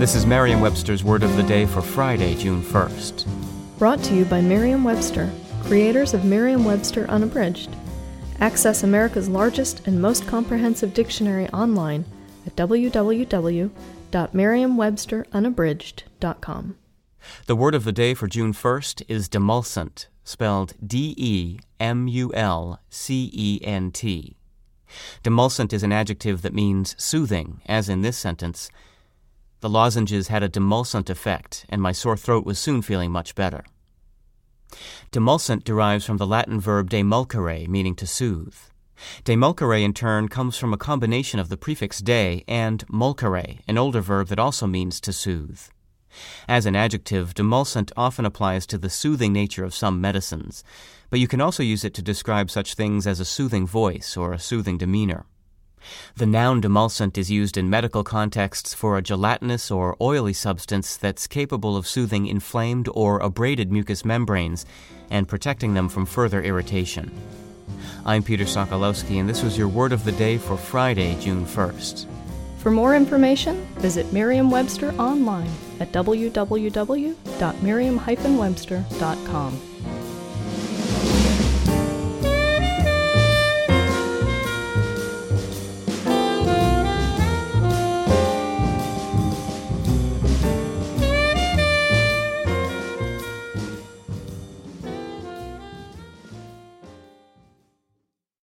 This is Merriam Webster's Word of the Day for Friday, June 1st. Brought to you by Merriam Webster, creators of Merriam Webster Unabridged. Access America's largest and most comprehensive dictionary online at www.merriam-websterunabridged.com. The word of the day for June 1st is demulcent, spelled D E M U L C E N T. Demulcent is an adjective that means soothing, as in this sentence. The lozenges had a demulcent effect, and my sore throat was soon feeling much better. Demulcent derives from the Latin verb demulcere, meaning to soothe. Demulcere, in turn, comes from a combination of the prefix de and mulcere, an older verb that also means to soothe. As an adjective, demulcent often applies to the soothing nature of some medicines, but you can also use it to describe such things as a soothing voice or a soothing demeanor. The noun demulcent is used in medical contexts for a gelatinous or oily substance that's capable of soothing inflamed or abraded mucous membranes and protecting them from further irritation. I'm Peter Sokolowski, and this was your word of the day for Friday, June 1st. For more information, visit Merriam Webster online at www.merriam-webster.com.